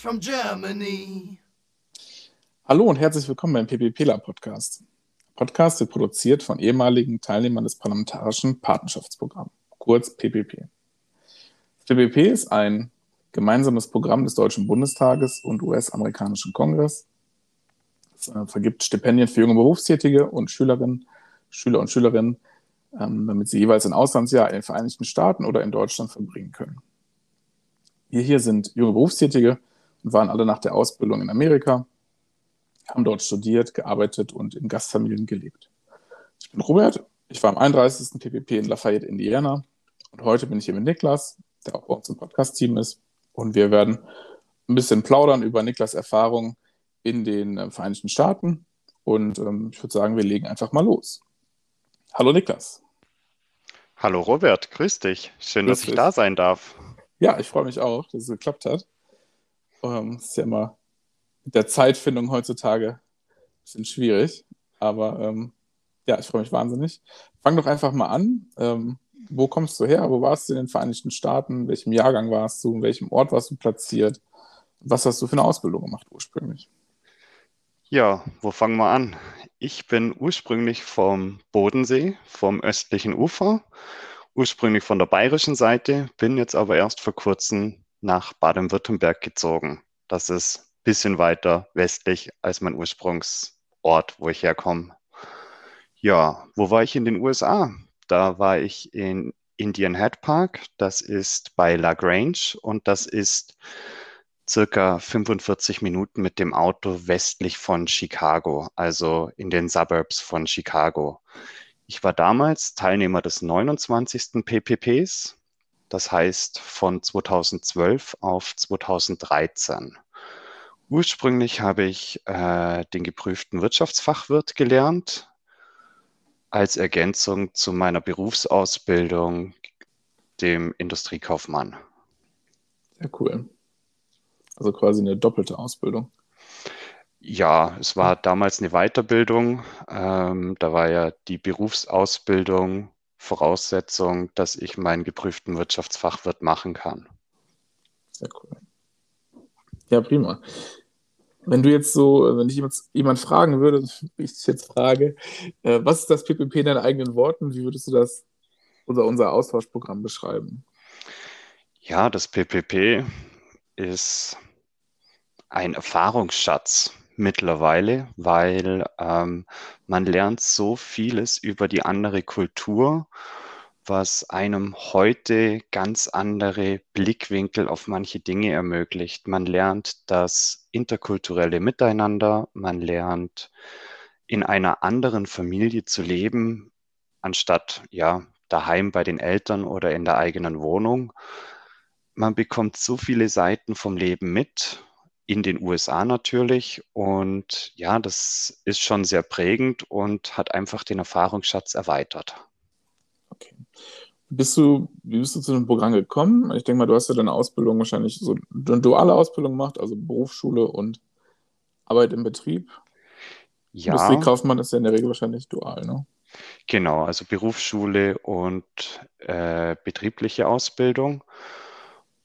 from Germany. Hallo und herzlich willkommen beim PPPler Podcast. Podcast wird produziert von ehemaligen Teilnehmern des Parlamentarischen Patenschaftsprogramms, kurz PPP. Das PPP ist ein gemeinsames Programm des Deutschen Bundestages und US-amerikanischen Kongress. Es äh, vergibt Stipendien für junge Berufstätige und Schülerinnen, Schüler und Schülerinnen, ähm, damit sie jeweils ein Auslandsjahr in den Vereinigten Staaten oder in Deutschland verbringen können. Wir hier sind junge Berufstätige und waren alle nach der Ausbildung in Amerika, haben dort studiert, gearbeitet und in Gastfamilien gelebt. Ich bin Robert, ich war am 31. PPP in Lafayette, Indiana und heute bin ich hier mit Niklas, der auch bei uns im Podcast-Team ist und wir werden ein bisschen plaudern über Niklas Erfahrungen in den äh, Vereinigten Staaten und ähm, ich würde sagen, wir legen einfach mal los. Hallo Niklas. Hallo Robert, grüß dich. Schön, grüß dass ich dich. da sein darf. Ja, ich freue mich auch, dass es geklappt hat. Ähm, ist ja immer mit der Zeitfindung heutzutage ein bisschen schwierig, aber ähm, ja, ich freue mich wahnsinnig. Fang doch einfach mal an. Ähm, wo kommst du her? Wo warst du in den Vereinigten Staaten? In welchem Jahrgang warst du? In welchem Ort warst du platziert? Was hast du für eine Ausbildung gemacht ursprünglich? Ja, wo fangen wir an? Ich bin ursprünglich vom Bodensee, vom östlichen Ufer ursprünglich von der bayerischen Seite, bin jetzt aber erst vor kurzem nach Baden-Württemberg gezogen. Das ist ein bisschen weiter westlich als mein Ursprungsort, wo ich herkomme. Ja, wo war ich in den USA? Da war ich in Indian Head Park, das ist bei La Grange und das ist circa 45 Minuten mit dem Auto westlich von Chicago, also in den Suburbs von Chicago. Ich war damals Teilnehmer des 29. PPPs, das heißt von 2012 auf 2013. Ursprünglich habe ich äh, den geprüften Wirtschaftsfachwirt gelernt, als Ergänzung zu meiner Berufsausbildung, dem Industriekaufmann. Sehr cool. Also quasi eine doppelte Ausbildung. Ja, es war damals eine Weiterbildung. Ähm, da war ja die Berufsausbildung Voraussetzung, dass ich meinen geprüften Wirtschaftsfachwirt machen kann. Sehr cool. Ja, prima. Wenn du jetzt so, wenn dich jemand, jemand fragen würde, wie ich dich jetzt frage, äh, was ist das PPP in deinen eigenen Worten? Wie würdest du das, unser, unser Austauschprogramm beschreiben? Ja, das PPP ist ein Erfahrungsschatz mittlerweile, weil ähm, man lernt so vieles über die andere Kultur, was einem heute ganz andere Blickwinkel auf manche Dinge ermöglicht. Man lernt das interkulturelle Miteinander, man lernt in einer anderen Familie zu leben, anstatt ja daheim bei den Eltern oder in der eigenen Wohnung. Man bekommt so viele Seiten vom Leben mit in den USA natürlich. Und ja, das ist schon sehr prägend und hat einfach den Erfahrungsschatz erweitert. Okay. Bist du, wie bist du zu dem Programm gekommen? Ich denke mal, du hast ja deine Ausbildung wahrscheinlich so eine duale Ausbildung gemacht, also Berufsschule und Arbeit im Betrieb. Ja. Industriekaufmann ist ja in der Regel wahrscheinlich dual, ne? Genau, also Berufsschule und äh, betriebliche Ausbildung.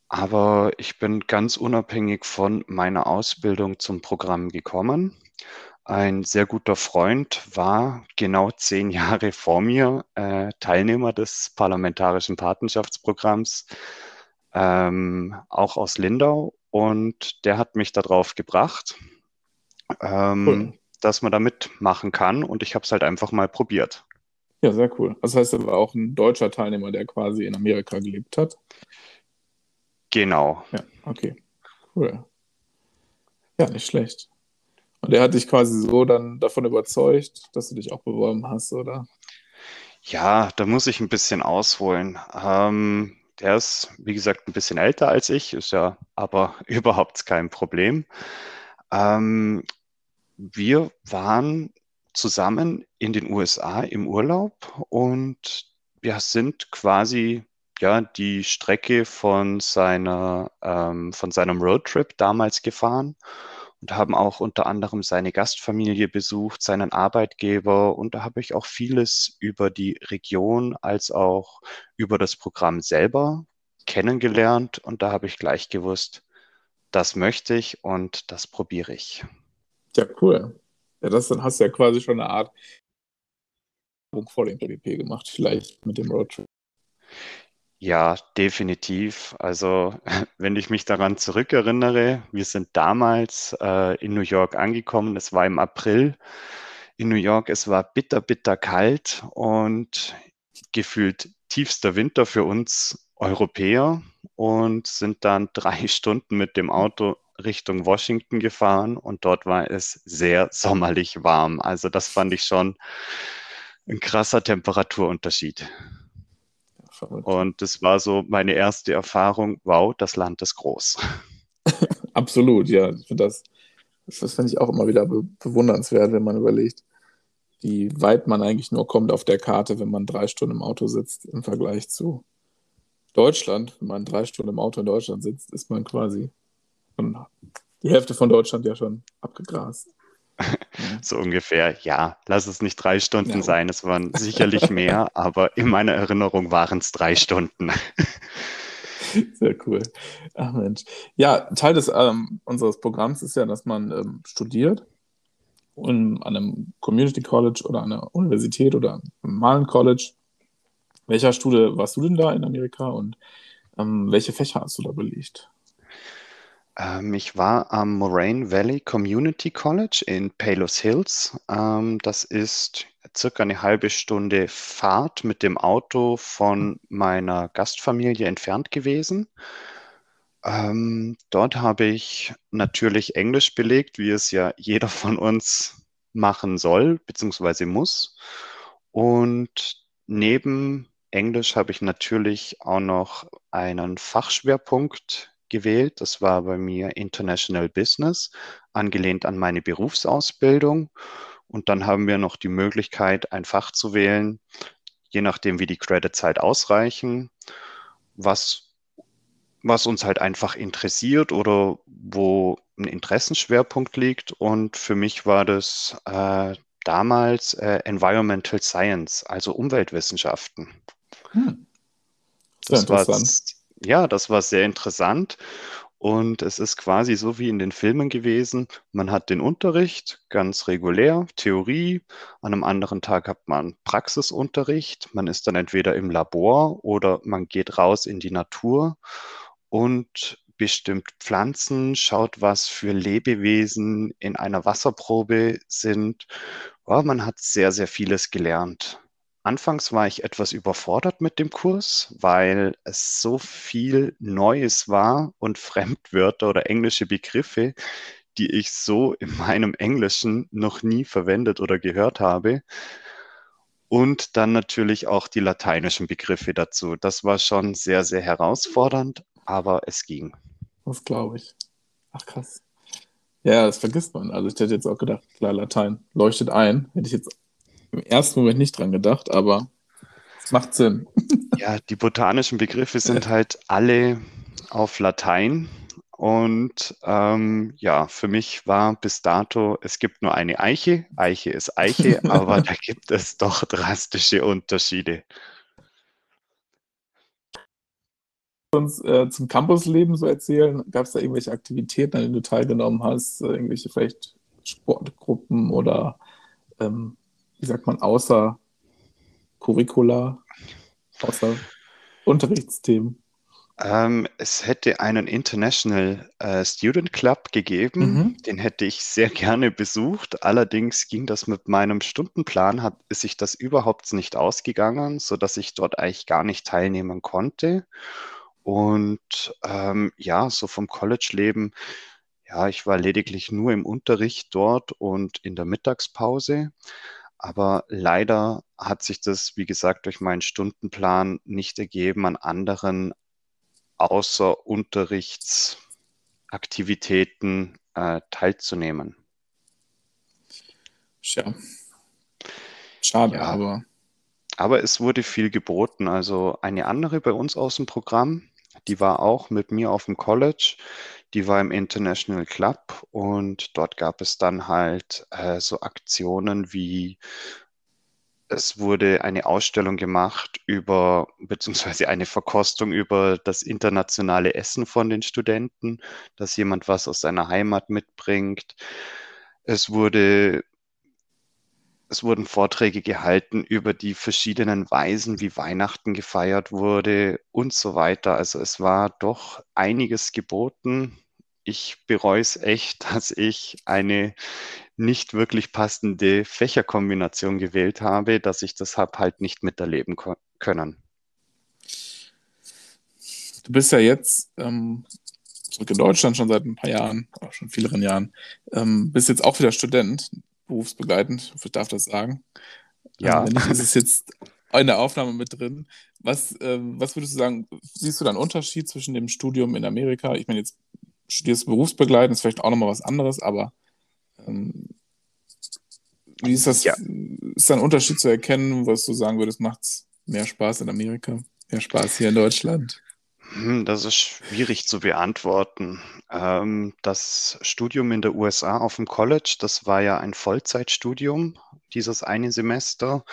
Aber ich bin ganz unabhängig von meiner Ausbildung zum Programm gekommen. Ein sehr guter Freund war genau zehn Jahre vor mir äh, Teilnehmer des parlamentarischen Patenschaftsprogramms, ähm, auch aus Lindau. Und der hat mich darauf gebracht, ähm, cool. dass man da mitmachen kann. Und ich habe es halt einfach mal probiert. Ja, sehr cool. Das heißt, er war auch ein deutscher Teilnehmer, der quasi in Amerika gelebt hat. Genau. Ja, okay. Cool. Ja, nicht schlecht. Und er hat dich quasi so dann davon überzeugt, dass du dich auch beworben hast, oder? Ja, da muss ich ein bisschen ausholen. Ähm, der ist, wie gesagt, ein bisschen älter als ich, ist ja aber überhaupt kein Problem. Ähm, wir waren zusammen in den USA im Urlaub und wir sind quasi ja, die Strecke von seiner, ähm, von seinem Roadtrip damals gefahren und haben auch unter anderem seine Gastfamilie besucht, seinen Arbeitgeber und da habe ich auch vieles über die Region als auch über das Programm selber kennengelernt und da habe ich gleich gewusst, das möchte ich und das probiere ich. Ja, cool. Ja, das dann hast du ja quasi schon eine Art vor dem PvP gemacht, vielleicht mit dem Roadtrip. Ja, definitiv. Also, wenn ich mich daran zurückerinnere, wir sind damals äh, in New York angekommen. Es war im April in New York. Es war bitter, bitter kalt und gefühlt tiefster Winter für uns Europäer und sind dann drei Stunden mit dem Auto Richtung Washington gefahren und dort war es sehr sommerlich warm. Also das fand ich schon ein krasser Temperaturunterschied. Und das war so meine erste Erfahrung, wow, das Land ist groß. Absolut, ja. Das, das finde ich auch immer wieder be bewundernswert, wenn man überlegt, wie weit man eigentlich nur kommt auf der Karte, wenn man drei Stunden im Auto sitzt im Vergleich zu Deutschland. Wenn man drei Stunden im Auto in Deutschland sitzt, ist man quasi die Hälfte von Deutschland ja schon abgegrast. So ungefähr, ja, lass es nicht drei Stunden ja. sein, es waren sicherlich mehr, aber in meiner Erinnerung waren es drei Stunden. Sehr cool. Ach Mensch. Ja, Teil des, ähm, unseres Programms ist ja, dass man ähm, studiert und an einem Community College oder an einer Universität oder einem normalen College. Welcher Studie warst du denn da in Amerika und ähm, welche Fächer hast du da belegt? Ähm, ich war am Moraine Valley Community College in Palos Hills. Ähm, das ist circa eine halbe Stunde Fahrt mit dem Auto von meiner Gastfamilie entfernt gewesen. Ähm, dort habe ich natürlich Englisch belegt, wie es ja jeder von uns machen soll bzw. muss. Und neben Englisch habe ich natürlich auch noch einen Fachschwerpunkt gewählt. Das war bei mir International Business, angelehnt an meine Berufsausbildung. Und dann haben wir noch die Möglichkeit, ein Fach zu wählen, je nachdem, wie die Creditzeit ausreichen, was, was uns halt einfach interessiert oder wo ein Interessenschwerpunkt liegt. Und für mich war das äh, damals äh, Environmental Science, also Umweltwissenschaften. Hm. Das interessant ja, das war sehr interessant. Und es ist quasi so wie in den Filmen gewesen. Man hat den Unterricht ganz regulär, Theorie. An einem anderen Tag hat man Praxisunterricht. Man ist dann entweder im Labor oder man geht raus in die Natur und bestimmt Pflanzen, schaut, was für Lebewesen in einer Wasserprobe sind. Ja, man hat sehr, sehr vieles gelernt. Anfangs war ich etwas überfordert mit dem Kurs, weil es so viel Neues war und Fremdwörter oder englische Begriffe, die ich so in meinem Englischen noch nie verwendet oder gehört habe. Und dann natürlich auch die lateinischen Begriffe dazu. Das war schon sehr, sehr herausfordernd, aber es ging. Das glaube ich. Ach krass. Ja, das vergisst man. Also ich hätte jetzt auch gedacht, klar, Latein leuchtet ein. Hätte ich jetzt im ersten Moment nicht dran gedacht, aber es macht Sinn. Ja, die botanischen Begriffe sind halt alle auf Latein. Und ähm, ja, für mich war bis dato, es gibt nur eine Eiche. Eiche ist Eiche, aber da gibt es doch drastische Unterschiede. uns äh, zum Campusleben so erzählen? Gab es da irgendwelche Aktivitäten, an denen du teilgenommen hast? Irgendwelche vielleicht Sportgruppen oder ähm, wie sagt man, außer Curricula, außer Unterrichtsthemen? Ähm, es hätte einen International äh, Student Club gegeben, mhm. den hätte ich sehr gerne besucht. Allerdings ging das mit meinem Stundenplan, hat, ist sich das überhaupt nicht ausgegangen, sodass ich dort eigentlich gar nicht teilnehmen konnte. Und ähm, ja, so vom College-Leben, ja, ich war lediglich nur im Unterricht dort und in der Mittagspause. Aber leider hat sich das, wie gesagt, durch meinen Stundenplan nicht ergeben, an anderen Außerunterrichtsaktivitäten äh, teilzunehmen. Tja. Schade, ja. aber. Aber es wurde viel geboten. Also eine andere bei uns aus dem Programm, die war auch mit mir auf dem College. Die war im International Club und dort gab es dann halt äh, so Aktionen wie es wurde eine Ausstellung gemacht über, beziehungsweise eine Verkostung über das internationale Essen von den Studenten, dass jemand was aus seiner Heimat mitbringt. Es wurde es wurden Vorträge gehalten über die verschiedenen Weisen, wie Weihnachten gefeiert wurde und so weiter. Also es war doch einiges geboten. Ich bereue es echt, dass ich eine nicht wirklich passende Fächerkombination gewählt habe, dass ich das habe halt nicht miterleben können. Du bist ja jetzt ähm, zurück in Deutschland schon seit ein paar Jahren, auch schon vielen Jahren, ähm, bist jetzt auch wieder Student berufsbegleitend, ich darf das sagen. Ja. Ähm, ist es jetzt in der Aufnahme mit drin. Was, ähm, was würdest du sagen, siehst du da einen Unterschied zwischen dem Studium in Amerika? Ich meine, jetzt studierst berufsbegleitend, ist vielleicht auch nochmal was anderes, aber ähm, wie ist das? Ja. Ist da ein Unterschied zu erkennen, was du sagen würdest, macht es mehr Spaß in Amerika, mehr Spaß hier in Deutschland? Hm, das ist schwierig zu beantworten. Ähm, das Studium in der USA auf dem College, das war ja ein Vollzeitstudium, dieses eine Semester.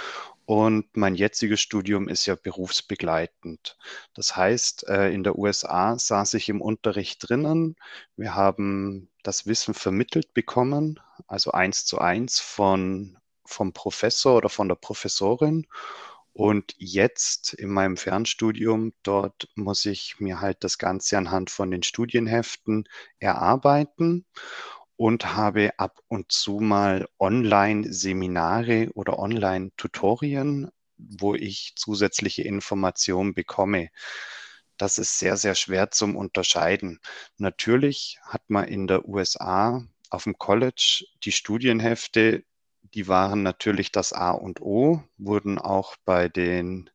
Und mein jetziges Studium ist ja berufsbegleitend. Das heißt, äh, in der USA saß ich im Unterricht drinnen. Wir haben das Wissen vermittelt bekommen, also eins zu eins von, vom Professor oder von der Professorin. Und jetzt in meinem Fernstudium, dort muss ich mir halt das Ganze anhand von den Studienheften erarbeiten und habe ab und zu mal Online-Seminare oder Online-Tutorien, wo ich zusätzliche Informationen bekomme. Das ist sehr, sehr schwer zum Unterscheiden. Natürlich hat man in der USA auf dem College die Studienhefte die waren natürlich das A und O, wurden auch bei den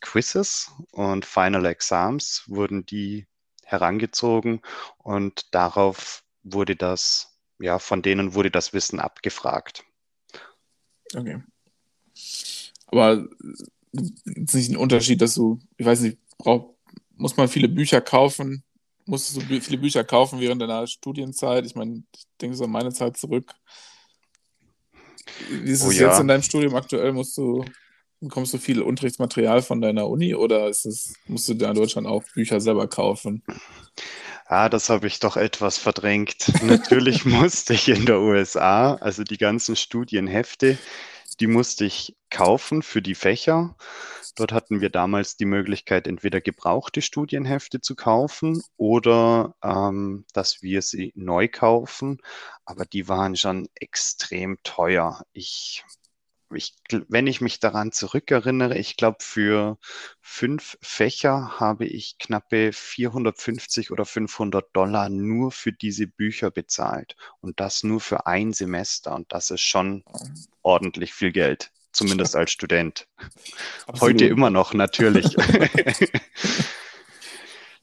Quizzes und Final Exams wurden die herangezogen und darauf wurde das, ja, von denen wurde das Wissen abgefragt. Okay. Aber ist nicht ein Unterschied, dass du, ich weiß nicht, brauch, muss man viele Bücher kaufen? Musstest du viele Bücher kaufen während deiner Studienzeit? Ich meine, ich denke so an meine Zeit zurück. Wie ist es oh, jetzt ja. in deinem Studium aktuell? Musst du, bekommst du viel Unterrichtsmaterial von deiner Uni oder ist es, musst du dir in Deutschland auch Bücher selber kaufen? Ah, das habe ich doch etwas verdrängt. Natürlich musste ich in der USA, also die ganzen Studienhefte, die musste ich kaufen für die Fächer. Dort hatten wir damals die Möglichkeit, entweder gebrauchte Studienhefte zu kaufen oder ähm, dass wir sie neu kaufen. Aber die waren schon extrem teuer. Ich, ich, wenn ich mich daran zurückerinnere, ich glaube, für fünf Fächer habe ich knappe 450 oder 500 Dollar nur für diese Bücher bezahlt. Und das nur für ein Semester. Und das ist schon ordentlich viel Geld zumindest als Student. Absolut. Heute immer noch, natürlich.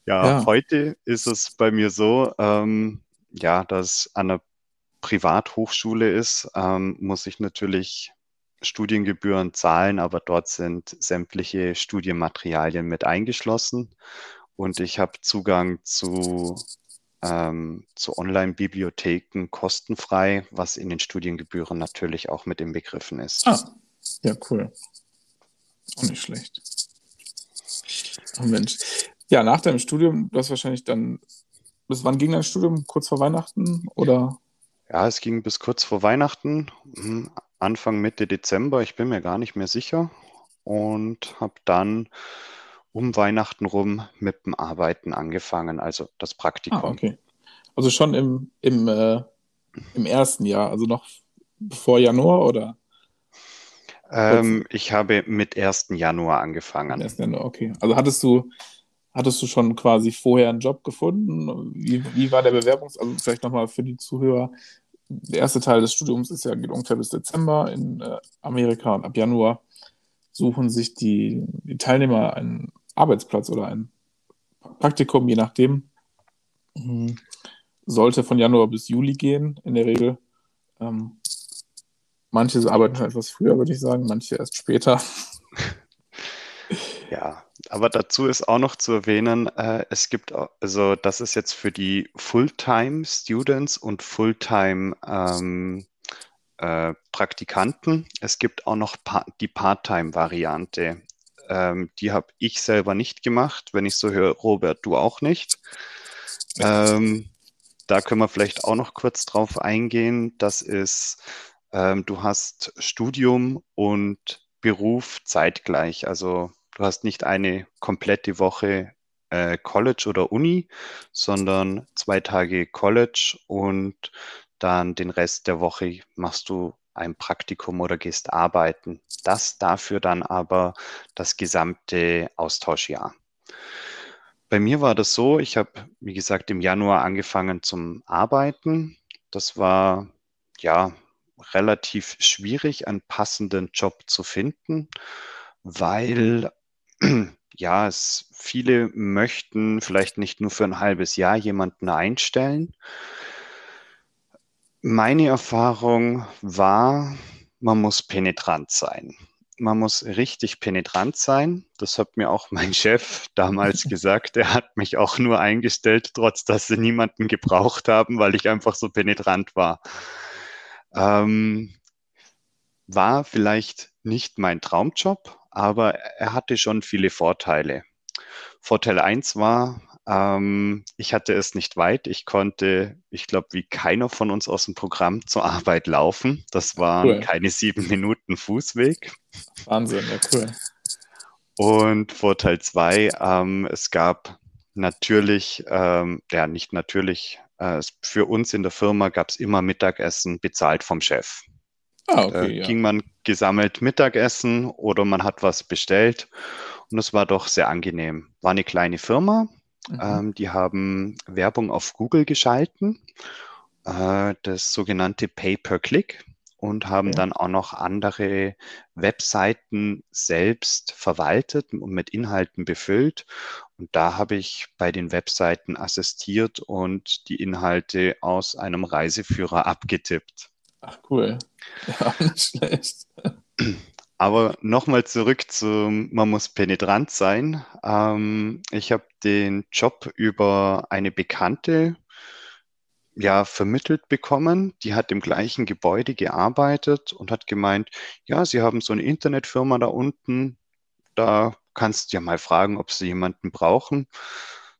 ja, ja, heute ist es bei mir so, ähm, ja, dass an einer Privathochschule ist, ähm, muss ich natürlich Studiengebühren zahlen, aber dort sind sämtliche Studienmaterialien mit eingeschlossen und ich habe Zugang zu, ähm, zu Online-Bibliotheken kostenfrei, was in den Studiengebühren natürlich auch mit inbegriffen ist. Ah, ja, cool. Auch nicht schlecht. Oh Mensch. Ja, nach deinem Studium, du hast wahrscheinlich dann, bis wann ging dein Studium? Kurz vor Weihnachten oder? Ja, es ging bis kurz vor Weihnachten, hm, Anfang Mitte Dezember, ich bin mir gar nicht mehr sicher. Und habe dann um Weihnachten rum mit dem Arbeiten angefangen, also das Praktikum. Ah, okay. Also schon im, im, äh, im ersten Jahr, also noch vor Januar oder? Ähm, ich habe mit 1. Januar angefangen. 1. Januar, okay. Also hattest du, hattest du schon quasi vorher einen Job gefunden? Wie, wie war der Bewerbungs-, also vielleicht nochmal für die Zuhörer. Der erste Teil des Studiums ist ja, geht ungefähr bis Dezember in äh, Amerika und ab Januar suchen sich die, die Teilnehmer einen Arbeitsplatz oder ein Praktikum, je nachdem. Mhm. Sollte von Januar bis Juli gehen, in der Regel. Ähm, Manche arbeiten schon etwas früher, würde ich sagen, manche erst später. Ja, aber dazu ist auch noch zu erwähnen, äh, es gibt, also das ist jetzt für die Fulltime-Students und Fulltime ähm, äh, Praktikanten. Es gibt auch noch pa die Part-Time-Variante. Ähm, die habe ich selber nicht gemacht. Wenn ich so höre, Robert, du auch nicht. Ähm, da können wir vielleicht auch noch kurz drauf eingehen. Das ist, ähm, du hast Studium und Beruf zeitgleich. Also du hast nicht eine komplette Woche äh, College oder Uni, sondern zwei Tage College und dann den Rest der Woche machst du ein Praktikum oder gehst arbeiten. Das dafür dann aber das gesamte Austauschjahr. Bei mir war das so, ich habe, wie gesagt, im Januar angefangen zum Arbeiten. Das war ja relativ schwierig, einen passenden Job zu finden, weil ja, es viele möchten vielleicht nicht nur für ein halbes Jahr jemanden einstellen. Meine Erfahrung war, man muss penetrant sein. Man muss richtig penetrant sein. Das hat mir auch mein Chef damals gesagt. Er hat mich auch nur eingestellt, trotz dass sie niemanden gebraucht haben, weil ich einfach so penetrant war. Ähm, war vielleicht nicht mein Traumjob, aber er hatte schon viele Vorteile. Vorteil 1 war, ähm, ich hatte es nicht weit. Ich konnte, ich glaube, wie keiner von uns aus dem Programm zur Arbeit laufen. Das waren cool. keine sieben Minuten Fußweg. Wahnsinn, ja cool. Und Vorteil 2, ähm, es gab natürlich, ähm, ja nicht natürlich, äh, für uns in der Firma gab es immer Mittagessen bezahlt vom Chef. Ah, okay, da ja. ging man gesammelt Mittagessen oder man hat was bestellt und das war doch sehr angenehm. War eine kleine Firma, mhm. ähm, die haben Werbung auf Google geschalten, äh, das sogenannte Pay-per-Click und haben okay. dann auch noch andere Webseiten selbst verwaltet und mit Inhalten befüllt. Und da habe ich bei den Webseiten assistiert und die Inhalte aus einem Reiseführer abgetippt. Ach cool. Ja, nicht schlecht. Aber nochmal zurück zu, man muss penetrant sein. Ähm, ich habe den Job über eine Bekannte ja, vermittelt bekommen. Die hat im gleichen Gebäude gearbeitet und hat gemeint, ja, sie haben so eine Internetfirma da unten, da kannst du ja mal fragen, ob sie jemanden brauchen.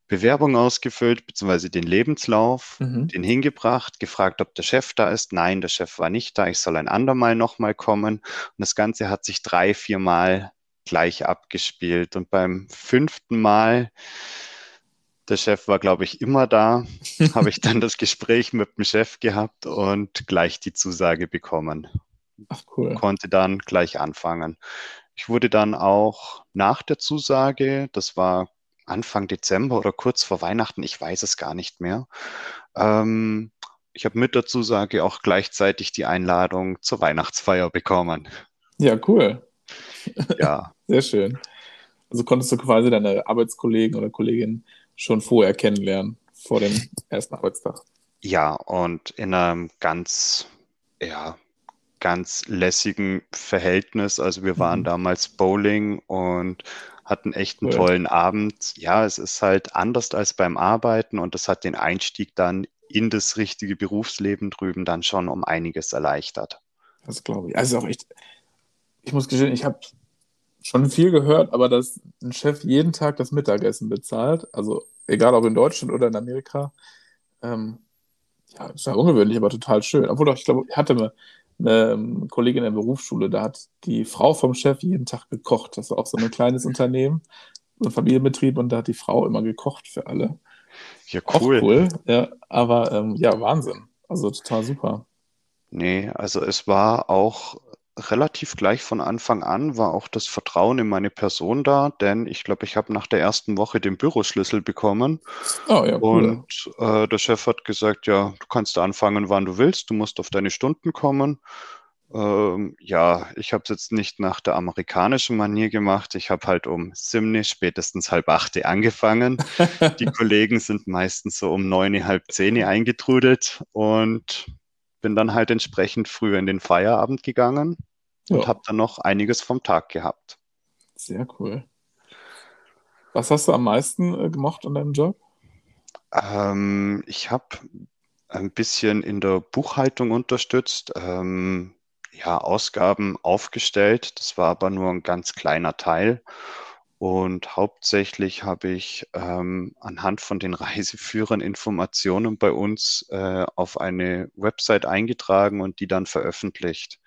Bewerbung ausgefüllt, beziehungsweise den Lebenslauf, mhm. den hingebracht, gefragt, ob der Chef da ist. Nein, der Chef war nicht da. Ich soll ein andermal nochmal kommen. Und das Ganze hat sich drei, vier Mal gleich abgespielt. Und beim fünften Mal, der Chef war, glaube ich, immer da, habe ich dann das Gespräch mit dem Chef gehabt und gleich die Zusage bekommen. Ach, cool. Konnte dann gleich anfangen. Ich wurde dann auch nach der Zusage, das war Anfang Dezember oder kurz vor Weihnachten, ich weiß es gar nicht mehr. Ähm, ich habe mit der Zusage auch gleichzeitig die Einladung zur Weihnachtsfeier bekommen. Ja, cool. Ja. Sehr schön. Also konntest du quasi deine Arbeitskollegen oder Kolleginnen schon vorher kennenlernen, vor dem ersten Arbeitstag. Ja, und in einem ganz, ja, ganz lässigen Verhältnis. Also wir waren mhm. damals Bowling und hatten echt einen cool. tollen Abend. Ja, es ist halt anders als beim Arbeiten und das hat den Einstieg dann in das richtige Berufsleben drüben dann schon um einiges erleichtert. Das glaube ich. Also auch echt, ich muss gestehen, ich habe schon viel gehört, aber dass ein Chef jeden Tag das Mittagessen bezahlt, also egal ob in Deutschland oder in Amerika, ähm, ja, ist ja ungewöhnlich, aber total schön. Obwohl doch, ich glaube, ich hatte eine ähm, Kollegin in der Berufsschule, da hat die Frau vom Chef jeden Tag gekocht. Das war auch so ein kleines Unternehmen, so ein Familienbetrieb und da hat die Frau immer gekocht für alle. Ja, cool. Cool, ja, aber ähm, ja, Wahnsinn. Also total super. Nee, also es war auch relativ gleich von Anfang an war auch das Vertrauen in meine Person da, denn ich glaube, ich habe nach der ersten Woche den Büroschlüssel bekommen. Oh, ja, cool. Und äh, der Chef hat gesagt, ja, du kannst anfangen, wann du willst, du musst auf deine Stunden kommen. Ähm, ja, ich habe es jetzt nicht nach der amerikanischen Manier gemacht. Ich habe halt um Simne spätestens halb acht angefangen. Die Kollegen sind meistens so um neun, halb zehn eingetrudelt und bin dann halt entsprechend früher in den Feierabend gegangen und ja. habe dann noch einiges vom Tag gehabt. Sehr cool. Was hast du am meisten äh, gemocht an deinem Job? Ähm, ich habe ein bisschen in der Buchhaltung unterstützt, ähm, ja, Ausgaben aufgestellt. Das war aber nur ein ganz kleiner Teil. Und hauptsächlich habe ich ähm, anhand von den Reiseführern Informationen bei uns äh, auf eine Website eingetragen und die dann veröffentlicht.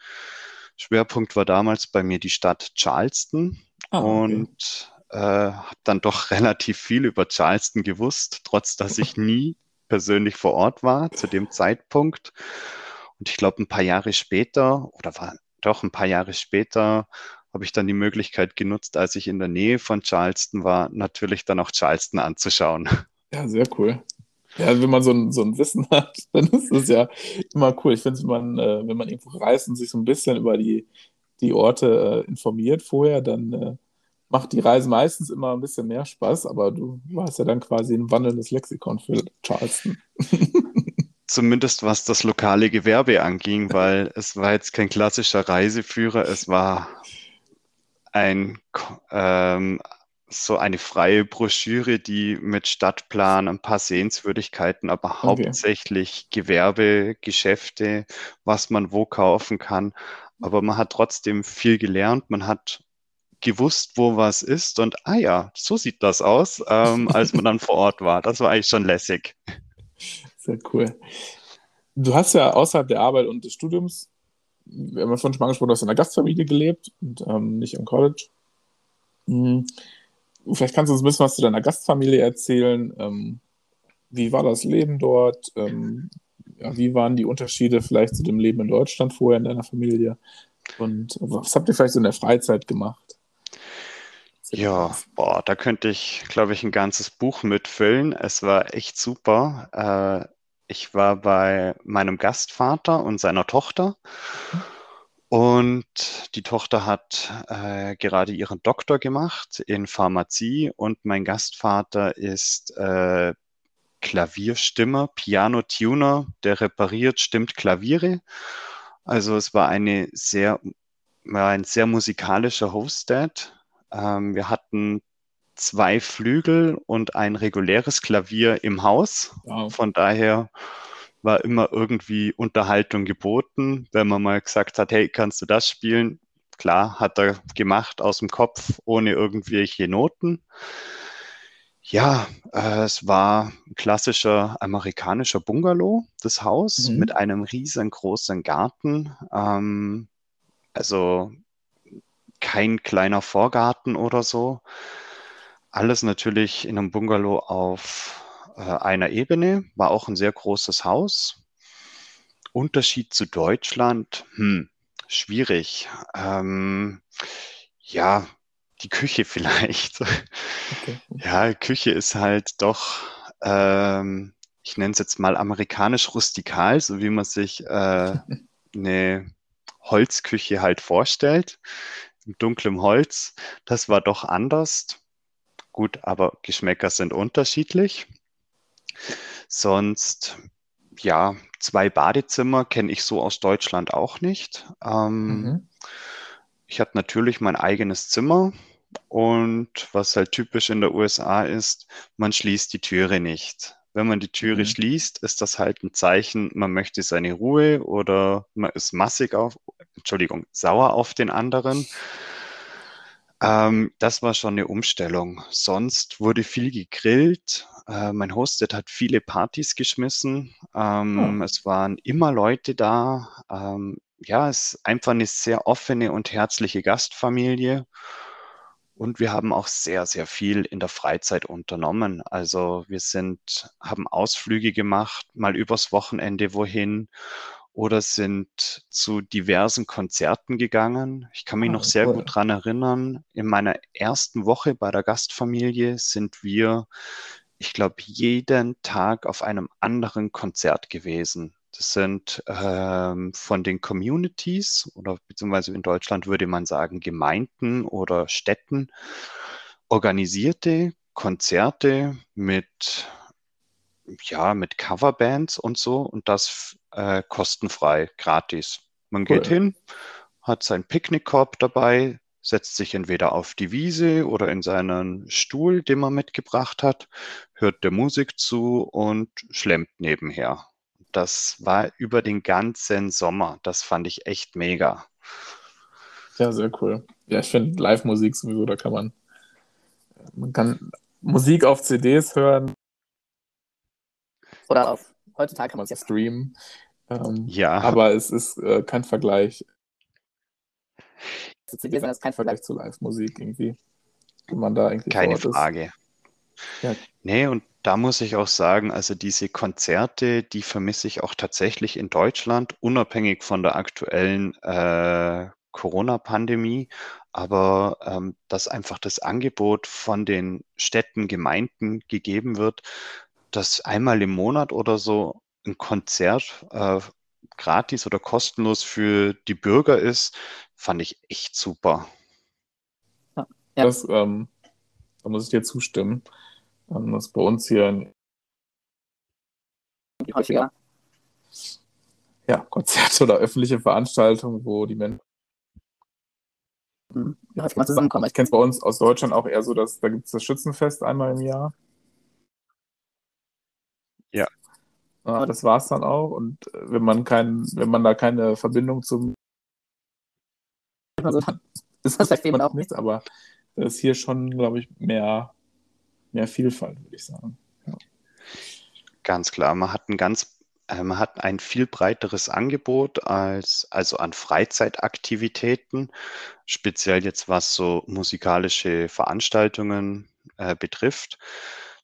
Schwerpunkt war damals bei mir die Stadt Charleston ah, okay. und äh, habe dann doch relativ viel über Charleston gewusst, trotz dass ich nie persönlich vor Ort war zu dem Zeitpunkt. Und ich glaube, ein paar Jahre später oder war doch ein paar Jahre später habe ich dann die Möglichkeit genutzt, als ich in der Nähe von Charleston war, natürlich dann auch Charleston anzuschauen. Ja, sehr cool. Ja, wenn man so ein, so ein Wissen hat, dann ist es ja immer cool. Ich finde, wenn man, äh, wenn man irgendwo reist und sich so ein bisschen über die, die Orte äh, informiert vorher, dann äh, macht die Reise meistens immer ein bisschen mehr Spaß, aber du warst ja dann quasi ein wandelndes Lexikon für Charleston. Zumindest was das lokale Gewerbe anging, weil es war jetzt kein klassischer Reiseführer, es war ein, ähm, so eine freie Broschüre, die mit Stadtplan, ein paar Sehenswürdigkeiten, aber okay. hauptsächlich Gewerbe, Geschäfte, was man wo kaufen kann. Aber man hat trotzdem viel gelernt. Man hat gewusst, wo was ist und ah ja, so sieht das aus, ähm, als man dann vor Ort war. Das war eigentlich schon lässig. Sehr cool. Du hast ja außerhalb der Arbeit und des Studiums wir haben vorhin schon angesprochen, du hast in einer Gastfamilie gelebt und ähm, nicht im College. Hm. Vielleicht kannst du uns ein bisschen was zu deiner Gastfamilie erzählen. Ähm, wie war das Leben dort? Ähm, ja, wie waren die Unterschiede vielleicht zu dem Leben in Deutschland vorher in deiner Familie? Und was habt ihr vielleicht so in der Freizeit gemacht? Ja, boah, da könnte ich, glaube ich, ein ganzes Buch mitfüllen. Es war echt super. Äh, ich war bei meinem Gastvater und seiner Tochter. Und die Tochter hat äh, gerade ihren Doktor gemacht in Pharmazie und mein Gastvater ist äh, Klavierstimmer, Piano-Tuner, der repariert, stimmt Klaviere. Also es war eine sehr, war ein sehr musikalischer Hostdad. Ähm, wir hatten zwei Flügel und ein reguläres Klavier im Haus. Wow. Von daher war immer irgendwie Unterhaltung geboten, wenn man mal gesagt hat, hey, kannst du das spielen? Klar, hat er gemacht aus dem Kopf, ohne irgendwelche Noten. Ja, äh, es war ein klassischer amerikanischer Bungalow, das Haus, mhm. mit einem riesengroßen Garten. Ähm, also kein kleiner Vorgarten oder so. Alles natürlich in einem Bungalow auf äh, einer Ebene, war auch ein sehr großes Haus. Unterschied zu Deutschland, hm, schwierig. Ähm, ja, die Küche vielleicht. Okay. Ja, Küche ist halt doch, ähm, ich nenne es jetzt mal amerikanisch rustikal, so wie man sich äh, eine Holzküche halt vorstellt, mit dunklem Holz. Das war doch anders. Gut, aber Geschmäcker sind unterschiedlich. Sonst, ja, zwei Badezimmer kenne ich so aus Deutschland auch nicht. Ähm, mhm. Ich hatte natürlich mein eigenes Zimmer und was halt typisch in der USA ist, man schließt die Türe nicht. Wenn man die Türe mhm. schließt, ist das halt ein Zeichen, man möchte seine Ruhe oder man ist massig auf, Entschuldigung, sauer auf den anderen. Ähm, das war schon eine Umstellung. Sonst wurde viel gegrillt. Äh, mein Hosted hat viele Partys geschmissen. Ähm, oh. Es waren immer Leute da. Ähm, ja, es ist einfach eine sehr offene und herzliche Gastfamilie. Und wir haben auch sehr, sehr viel in der Freizeit unternommen. Also wir sind, haben Ausflüge gemacht, mal übers Wochenende wohin oder sind zu diversen Konzerten gegangen. Ich kann mich ah, noch sehr cool. gut dran erinnern. In meiner ersten Woche bei der Gastfamilie sind wir, ich glaube, jeden Tag auf einem anderen Konzert gewesen. Das sind ähm, von den Communities oder beziehungsweise in Deutschland würde man sagen Gemeinden oder Städten organisierte Konzerte mit ja, mit Coverbands und so und das äh, kostenfrei, gratis. Man cool. geht hin, hat seinen Picknickkorb dabei, setzt sich entweder auf die Wiese oder in seinen Stuhl, den man mitgebracht hat, hört der Musik zu und schlemmt nebenher. das war über den ganzen Sommer. Das fand ich echt mega. Ja, sehr cool. Ja, ich finde Live-Musik sowieso, da kann man, man kann Musik auf CDs hören. Oder auf, heutzutage kann man es ja streamen. Ähm, ja. Aber es ist äh, kein Vergleich. Zu CDs ist kein Vergleich zu Live-Musik irgendwie. Wenn man da irgendwie Keine Frage. Ja. Nee, und da muss ich auch sagen, also diese Konzerte, die vermisse ich auch tatsächlich in Deutschland, unabhängig von der aktuellen äh, Corona-Pandemie. Aber ähm, dass einfach das Angebot von den Städten, Gemeinden gegeben wird, dass einmal im Monat oder so ein Konzert äh, gratis oder kostenlos für die Bürger ist, fand ich echt super. Ja. Das, ähm, da muss ich dir zustimmen. Ähm, das ist bei uns hier ein häufiger ja, Konzerte oder öffentliche Veranstaltungen, wo die Menschen häufig mal zusammenkommen. Ich kenne es bei uns aus Deutschland auch eher so, dass da gibt es das Schützenfest einmal im Jahr. Ja. ja das war es dann auch. Und äh, wenn man kein, wenn man da keine Verbindung zum also ist das vielleicht auch nichts, aber da ist hier schon, glaube ich, mehr mehr Vielfalt, würde ich sagen. Ja. Ganz klar, man hat ein ganz äh, man hat ein viel breiteres Angebot als also an Freizeitaktivitäten, speziell jetzt was so musikalische Veranstaltungen äh, betrifft.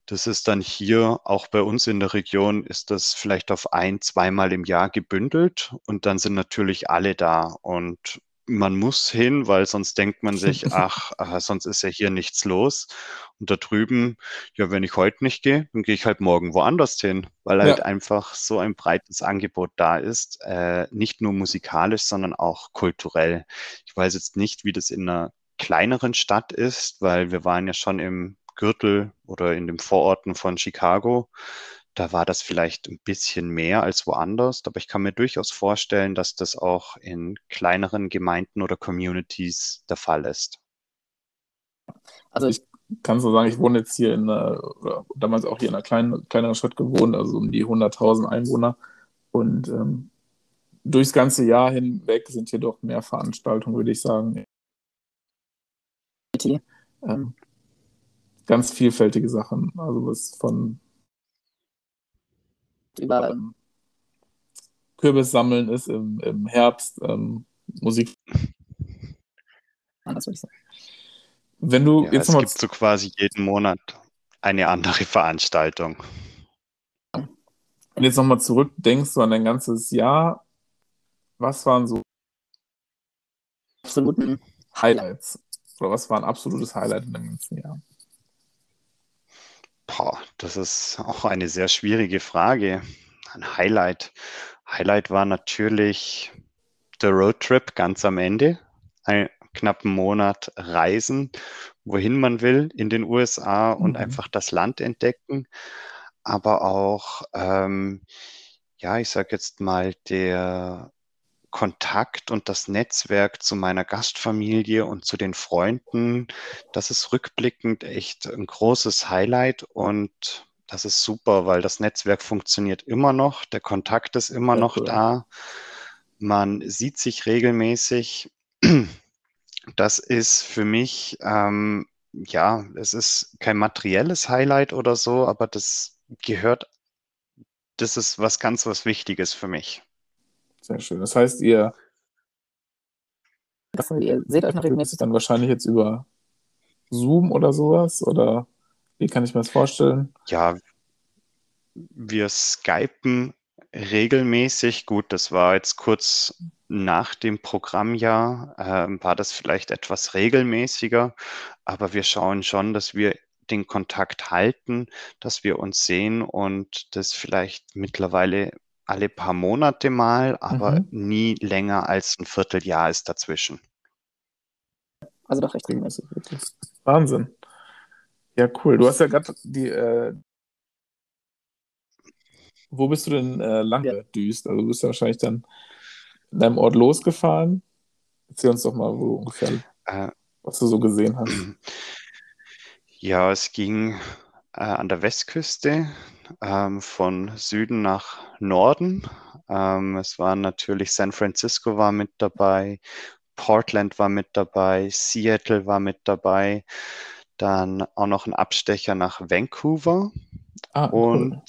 Das ist dann hier auch bei uns in der Region ist das vielleicht auf ein, zweimal im Jahr gebündelt und dann sind natürlich alle da und man muss hin, weil sonst denkt man sich, ach, äh, sonst ist ja hier nichts los. Und da drüben, ja, wenn ich heute nicht gehe, dann gehe ich halt morgen woanders hin, weil halt ja. einfach so ein breites Angebot da ist, äh, nicht nur musikalisch, sondern auch kulturell. Ich weiß jetzt nicht, wie das in einer kleineren Stadt ist, weil wir waren ja schon im Gürtel oder in den Vororten von Chicago. Da war das vielleicht ein bisschen mehr als woanders, aber ich kann mir durchaus vorstellen, dass das auch in kleineren Gemeinden oder Communities der Fall ist. Also ich kann so sagen, ich wohne jetzt hier in einer, oder damals auch hier in einer kleinen, kleineren Stadt gewohnt, also um die 100.000 Einwohner. Und ähm, durchs ganze Jahr hinweg sind hier doch mehr Veranstaltungen, würde ich sagen. Ähm, ganz vielfältige Sachen. Also was von über ähm, Kürbis sammeln ist im, im Herbst, ähm, Musik. Anders würde ich sagen. Wenn du ja, jetzt es gibt so quasi jeden Monat eine andere Veranstaltung. Wenn du jetzt nochmal zurückdenkst, so an dein ganzes Jahr, was waren so absoluten Highlights? Oder was war ein absolutes Highlight in dem ganzen Jahr? Boah, das ist auch eine sehr schwierige Frage. Ein Highlight. Highlight war natürlich der Roadtrip ganz am Ende. Einen knappen Monat reisen, wohin man will in den USA und mhm. einfach das Land entdecken. Aber auch, ähm, ja, ich sage jetzt mal, der Kontakt und das Netzwerk zu meiner Gastfamilie und zu den Freunden, das ist rückblickend echt ein großes Highlight und das ist super, weil das Netzwerk funktioniert immer noch, der Kontakt ist immer ja, noch cool. da, man sieht sich regelmäßig. Das ist für mich, ähm, ja, es ist kein materielles Highlight oder so, aber das gehört, das ist was ganz was Wichtiges für mich. Sehr schön. Das heißt, ihr, ihr seht euch noch regelmäßig dann wahrscheinlich jetzt über Zoom oder sowas? Oder wie kann ich mir das vorstellen? Ja, wir skypen regelmäßig. Gut, das war jetzt kurz nach dem Programmjahr, äh, war das vielleicht etwas regelmäßiger, aber wir schauen schon, dass wir den Kontakt halten, dass wir uns sehen und das vielleicht mittlerweile alle paar Monate mal, aber mhm. nie länger als ein Vierteljahr ist dazwischen. Also doch recht regelmäßig, wirklich. Wahnsinn. Ja, cool. Du hast ja gerade die. Äh... Wo bist du denn äh, lang ja. gedüst? Also du bist ja wahrscheinlich dann in deinem Ort losgefahren. Erzähl uns doch mal, wo du ungefähr, äh, was du so gesehen hast. Ja, es ging äh, an der Westküste ähm, von Süden nach Norden. Ähm, es waren natürlich San Francisco war mit dabei, Portland war mit dabei, Seattle war mit dabei, dann auch noch ein Abstecher nach Vancouver ah, und cool.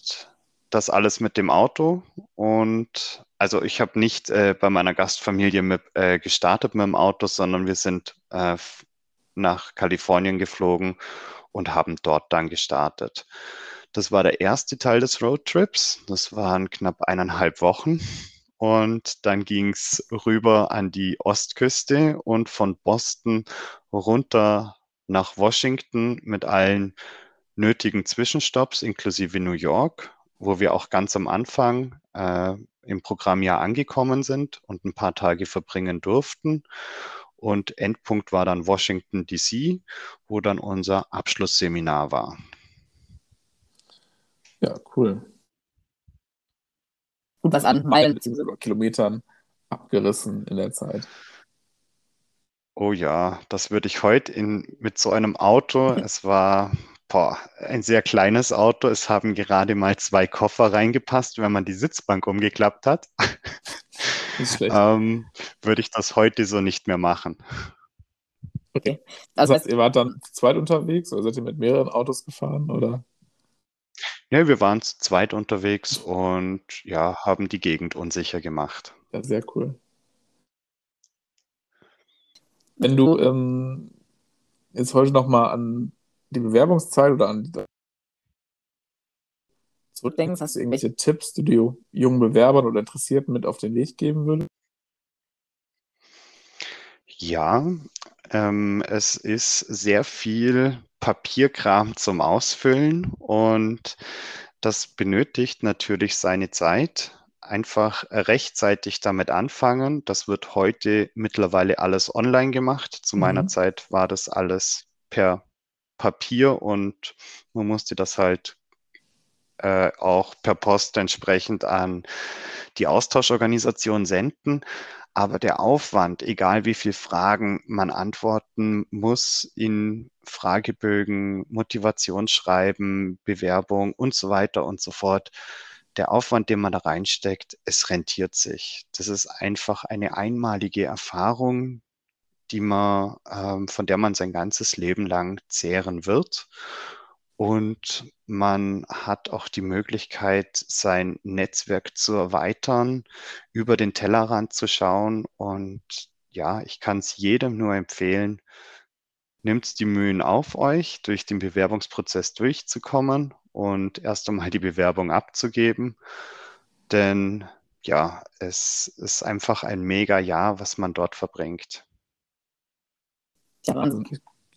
das alles mit dem Auto. Und also ich habe nicht äh, bei meiner Gastfamilie mit, äh, gestartet mit dem Auto, sondern wir sind äh, nach Kalifornien geflogen und haben dort dann gestartet. Das war der erste Teil des Roadtrips. Das waren knapp eineinhalb Wochen. Und dann ging es rüber an die Ostküste und von Boston runter nach Washington mit allen nötigen Zwischenstopps inklusive New York, wo wir auch ganz am Anfang äh, im Programm ja angekommen sind und ein paar Tage verbringen durften. Und Endpunkt war dann Washington, DC, wo dann unser Abschlussseminar war. Ja, cool. Und was an Meilen bzw. Kilometern abgerissen in der Zeit. Oh ja, das würde ich heute in, mit so einem Auto, es war boah, ein sehr kleines Auto, es haben gerade mal zwei Koffer reingepasst, wenn man die Sitzbank umgeklappt hat. ähm, würde ich das heute so nicht mehr machen. Okay. Also das heißt, ihr wart dann zu zweit unterwegs oder seid ihr mit mehreren Autos gefahren oder? Ja, wir waren zu zweit unterwegs und ja, haben die Gegend unsicher gemacht. Ja, sehr cool. Wenn du ähm, jetzt heute nochmal an die Bewerbungszeit oder an die zurückdenkst, hast du irgendwelche Tipps, die du jungen Bewerbern oder Interessierten mit auf den Weg geben würdest? Ja, ähm, es ist sehr viel Papierkram zum Ausfüllen und das benötigt natürlich seine Zeit. Einfach rechtzeitig damit anfangen. Das wird heute mittlerweile alles online gemacht. Zu mhm. meiner Zeit war das alles per Papier und man musste das halt äh, auch per Post entsprechend an die Austauschorganisation senden. Aber der Aufwand, egal wie viele Fragen man antworten muss in Fragebögen, Motivationsschreiben, Bewerbung und so weiter und so fort, der Aufwand, den man da reinsteckt, es rentiert sich. Das ist einfach eine einmalige Erfahrung, die man, ähm, von der man sein ganzes Leben lang zehren wird. Und man hat auch die Möglichkeit, sein Netzwerk zu erweitern, über den Tellerrand zu schauen. Und ja, ich kann es jedem nur empfehlen, nimmt die Mühen auf euch, durch den Bewerbungsprozess durchzukommen und erst einmal die Bewerbung abzugeben. Denn ja, es ist einfach ein mega Jahr, was man dort verbringt. Ja, also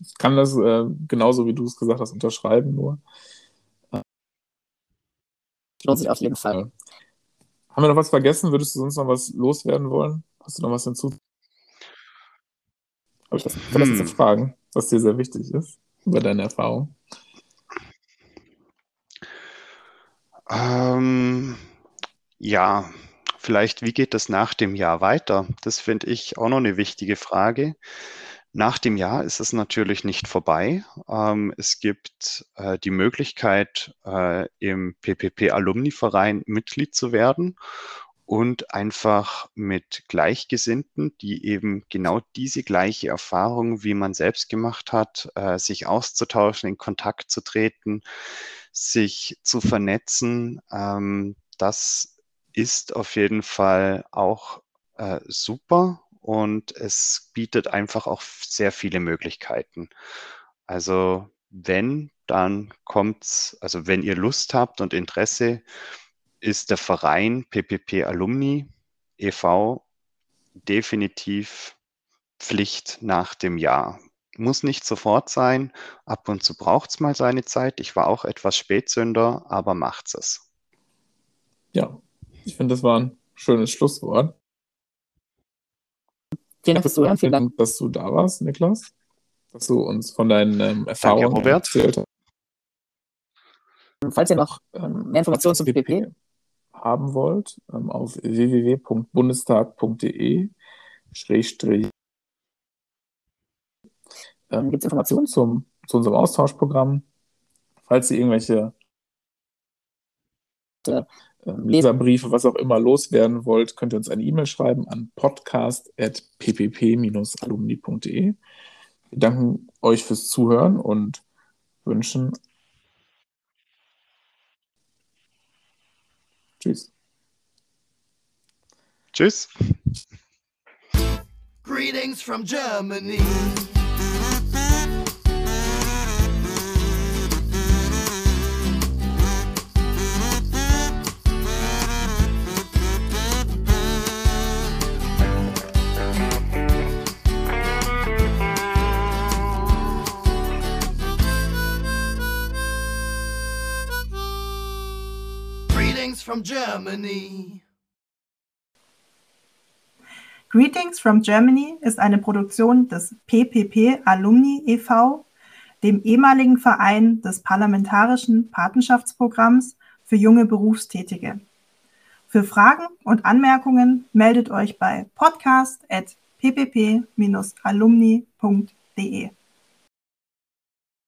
ich kann das äh, genauso wie du es gesagt hast unterschreiben, nur. Lohnt sich auf jeden Fall. Haben wir noch was vergessen? Würdest du sonst noch was loswerden wollen? Hast du noch was hinzu? Habe ich das vergessen hm. zu fragen, was dir sehr wichtig ist über deine Erfahrung? Ähm, ja, vielleicht, wie geht das nach dem Jahr weiter? Das finde ich auch noch eine wichtige Frage. Nach dem Jahr ist es natürlich nicht vorbei. Ähm, es gibt äh, die Möglichkeit, äh, im PPP-Alumni-Verein Mitglied zu werden und einfach mit Gleichgesinnten, die eben genau diese gleiche Erfahrung, wie man selbst gemacht hat, äh, sich auszutauschen, in Kontakt zu treten, sich zu vernetzen. Ähm, das ist auf jeden Fall auch super und es bietet einfach auch sehr viele Möglichkeiten. Also wenn, dann kommt's, also wenn ihr Lust habt und Interesse, ist der Verein PPP Alumni e.V. definitiv Pflicht nach dem Jahr. Muss nicht sofort sein, ab und zu braucht es mal seine Zeit. Ich war auch etwas Spätsünder, aber macht's es. Ja, ich finde, das war ein schönes Schlusswort. Vielen Dank fürs Zuhören. Vielen Dank, dass du da warst, Niklas. Dass du uns von deinen ähm, Erfahrungen Danke, erzählt hast. Falls ihr noch ähm, mehr Informationen zum PPP haben wollt, ähm, auf www.bundestag.de Schrägstrich ähm, gibt es Informationen zum, zu unserem Austauschprogramm. Falls ihr irgendwelche ähm, Leserbriefe, was auch immer loswerden wollt, könnt ihr uns eine E-Mail schreiben an podcast.ppp-alumni.de. Wir danken euch fürs Zuhören und wünschen Tschüss. Tschüss. Greetings from Germany. From Germany. Greetings from Germany ist eine Produktion des PPP Alumni e.V., dem ehemaligen Verein des Parlamentarischen Patenschaftsprogramms für junge Berufstätige. Für Fragen und Anmerkungen meldet euch bei podcast.ppp-alumni.de.